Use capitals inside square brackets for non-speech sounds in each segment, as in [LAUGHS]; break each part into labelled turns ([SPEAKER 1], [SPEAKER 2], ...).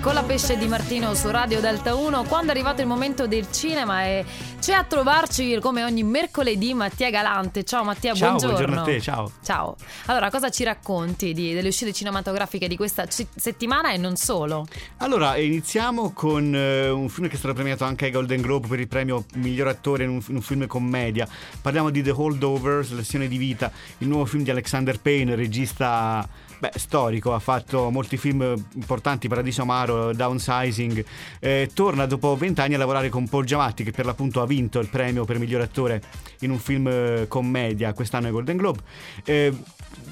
[SPEAKER 1] con la pesce di Martino su Radio Delta 1 quando è arrivato il momento del cinema e c'è a trovarci come ogni mercoledì Mattia Galante. Ciao Mattia,
[SPEAKER 2] Ciao,
[SPEAKER 1] buongiorno.
[SPEAKER 2] buongiorno a te, ciao.
[SPEAKER 1] Ciao. Allora, cosa ci racconti di- delle uscite cinematografiche di questa ci- settimana e non solo?
[SPEAKER 2] Allora, iniziamo con eh, un film che è stato premiato anche ai Golden Globe per il premio miglior attore in un, in un film commedia. Parliamo di The Holdovers, Lezione di vita, il nuovo film di Alexander Payne, regista beh, storico, ha fatto molti film importanti, Paradiso Amaro, Downsizing. Eh, torna dopo vent'anni a lavorare con Paul Giamatti, che per l'appunto ha vinto il premio per miglior attore in un film eh, commedia quest'anno ai Golden Globe. Eh,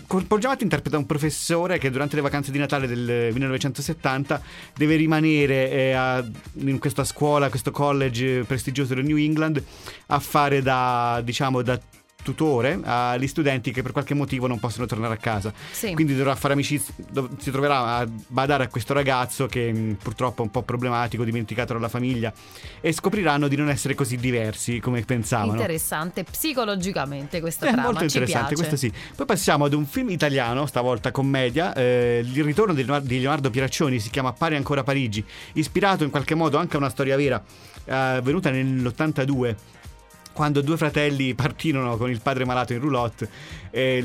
[SPEAKER 2] Paul Giamatti interpreta un professore che durante le vacanze di Natale del 1970 deve rimanere eh, a- in questa scuola, questo college eh, prestigioso del New England a fare da, diciamo, da tutore agli studenti che per qualche motivo non possono tornare a casa.
[SPEAKER 1] Sì.
[SPEAKER 2] Quindi dovrà fare amicizia, dov- si troverà a badare a questo ragazzo che mh, purtroppo è un po' problematico, dimenticato dalla famiglia e scopriranno di non essere così diversi come pensavano.
[SPEAKER 1] Interessante psicologicamente questa
[SPEAKER 2] È
[SPEAKER 1] trama,
[SPEAKER 2] molto interessante, questo sì. Poi passiamo ad un film italiano, stavolta commedia, eh, il ritorno di Leonardo, Pieraccioni, si chiama Pari ancora Parigi, ispirato in qualche modo anche a una storia vera, eh, avvenuta nell'82 quando due fratelli partirono con il padre malato in roulotte, eh,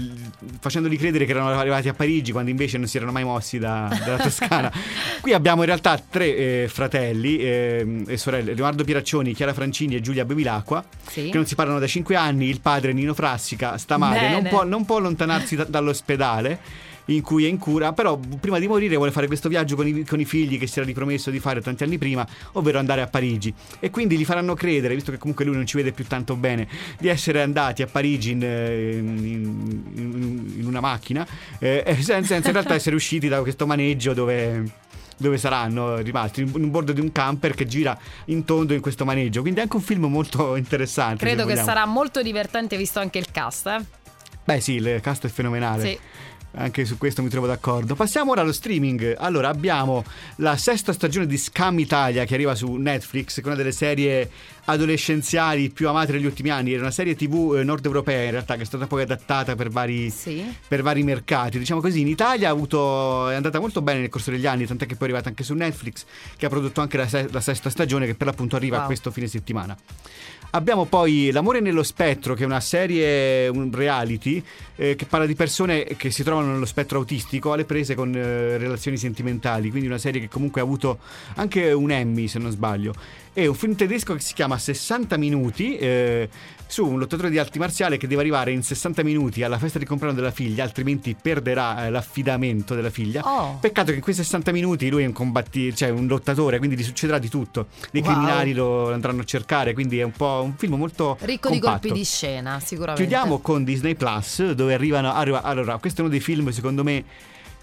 [SPEAKER 2] facendogli credere che erano arrivati a Parigi quando invece non si erano mai mossi da- dalla [LAUGHS] Toscana. Qui abbiamo in realtà tre eh, fratelli ehm, e sorelle, Leonardo Pieraccioni, Chiara Francini e Giulia Bevilacqua,
[SPEAKER 1] Sì.
[SPEAKER 2] che non si parlano da cinque anni, il padre Nino Frassica sta male, non può, non può allontanarsi da- dall'ospedale in cui è in cura, però prima di morire vuole fare questo viaggio con i, con i figli che si era ripromesso di fare tanti anni prima, ovvero andare a Parigi. E quindi gli faranno credere, visto che comunque lui non ci vede più tanto bene, di essere andati a Parigi in, eh, in- in- in una macchina, eh, senza, senza in realtà essere usciti da questo maneggio dove dove saranno rimasti in bordo di un camper che gira in tondo in questo maneggio quindi è anche un film molto interessante
[SPEAKER 1] Credo che
[SPEAKER 2] vogliamo.
[SPEAKER 1] sarà molto divertente visto anche il cast, eh?
[SPEAKER 2] Beh sì, il cast è fenomenale.
[SPEAKER 1] Sì.
[SPEAKER 2] Anche su questo mi trovo d'accordo. Passiamo ora allo streaming. Allora, abbiamo la sesta stagione di Scam Italia che arriva su Netflix, che è una delle serie adolescenziali più amate negli ultimi anni. Era una serie TV eh, nord europea in realtà che è stata poi adattata per vari,
[SPEAKER 1] Sì.
[SPEAKER 2] per vari mercati. Diciamo così, in Italia ha avuto, è andata molto bene nel corso degli anni, tant'è che poi è arrivata anche su Netflix, che ha prodotto anche la, se- la sesta stagione che per l'appunto arriva
[SPEAKER 1] Wow.
[SPEAKER 2] questo fine settimana. Abbiamo poi L'amore nello spettro, che è una serie, un reality, eh, che parla di persone che si trovano nello spettro autistico alle prese con eh, relazioni sentimentali, quindi una serie che comunque ha avuto anche un Emmy, se non sbaglio. È un film tedesco che si chiama 60 minuti, eh, su un lottatore di arti marziali che deve arrivare in 60 minuti alla festa di compleanno della figlia, altrimenti perderà eh, l'affidamento della figlia.
[SPEAKER 1] Oh.
[SPEAKER 2] Peccato che in quei 60 minuti lui è un combatti, cioè un lottatore, quindi gli succederà di tutto. Dei
[SPEAKER 1] Wow.
[SPEAKER 2] criminali lo andranno a cercare, quindi è un po' un film molto
[SPEAKER 1] Ricco di
[SPEAKER 2] compatto.
[SPEAKER 1] colpi di scena, sicuramente.
[SPEAKER 2] Chiudiamo con Disney Plus, dove arrivano. arriva- allora, questo è uno dei film, secondo me.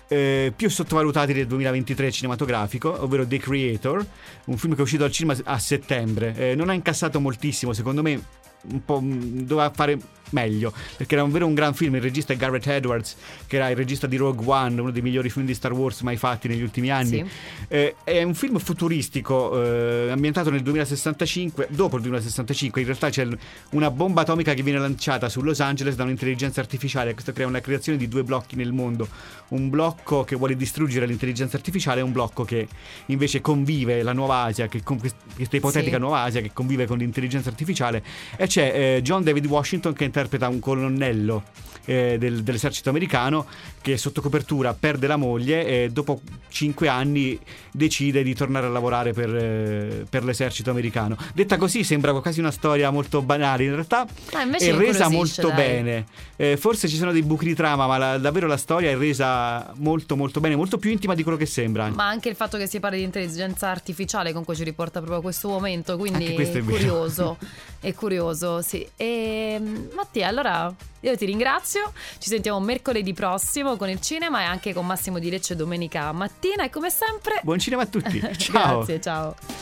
[SPEAKER 2] eh, più sottovalutati del 2023 cinematografico, ovvero The Creator, un film che è uscito al cinema a settembre. Eh, non ha incassato moltissimo, secondo me un po' mh, doveva fare meglio, perché era un vero un gran film. Il regista è Garrett Edwards, che era il regista di Rogue One, uno dei migliori film di Star Wars mai fatti negli ultimi anni.
[SPEAKER 1] Sì.
[SPEAKER 2] Eh, è un film futuristico eh, ambientato nel 2065, dopo il 2065 in realtà c'è una bomba atomica che viene lanciata su Los Angeles da un'intelligenza artificiale, questo crea una creazione di due blocchi nel mondo, un blocco che vuole distruggere l'intelligenza artificiale e un blocco che invece convive la nuova Asia, che con quest- questa ipotetica
[SPEAKER 1] Sì.
[SPEAKER 2] nuova Asia che convive con l'intelligenza artificiale e c'è eh, John David Washington che interpreta un colonnello eh, del- dell'esercito americano che sotto copertura perde la moglie e dopo cinque anni decide di tornare a lavorare per, eh, per l'esercito americano. Detta così sembra quasi una storia molto banale, in realtà
[SPEAKER 1] Ah,
[SPEAKER 2] è resa
[SPEAKER 1] incuriosisce,
[SPEAKER 2] molto
[SPEAKER 1] dai.
[SPEAKER 2] bene. Eh, forse ci sono dei buchi di trama, ma la- davvero la storia è resa molto molto bene, molto più intima di quello che sembra.
[SPEAKER 1] Ma anche il fatto che si parli di intelligenza artificiale comunque ci riporta proprio a questo momento, quindi
[SPEAKER 2] è
[SPEAKER 1] curioso, è curioso, sì. E Mattia, allora io ti ringrazio, ci sentiamo mercoledì prossimo con il cinema e anche con Massimo Di Lecce domenica mattina e come sempre...
[SPEAKER 2] Buon cinema a tutti. [LAUGHS] Ciao.
[SPEAKER 1] Grazie, ciao.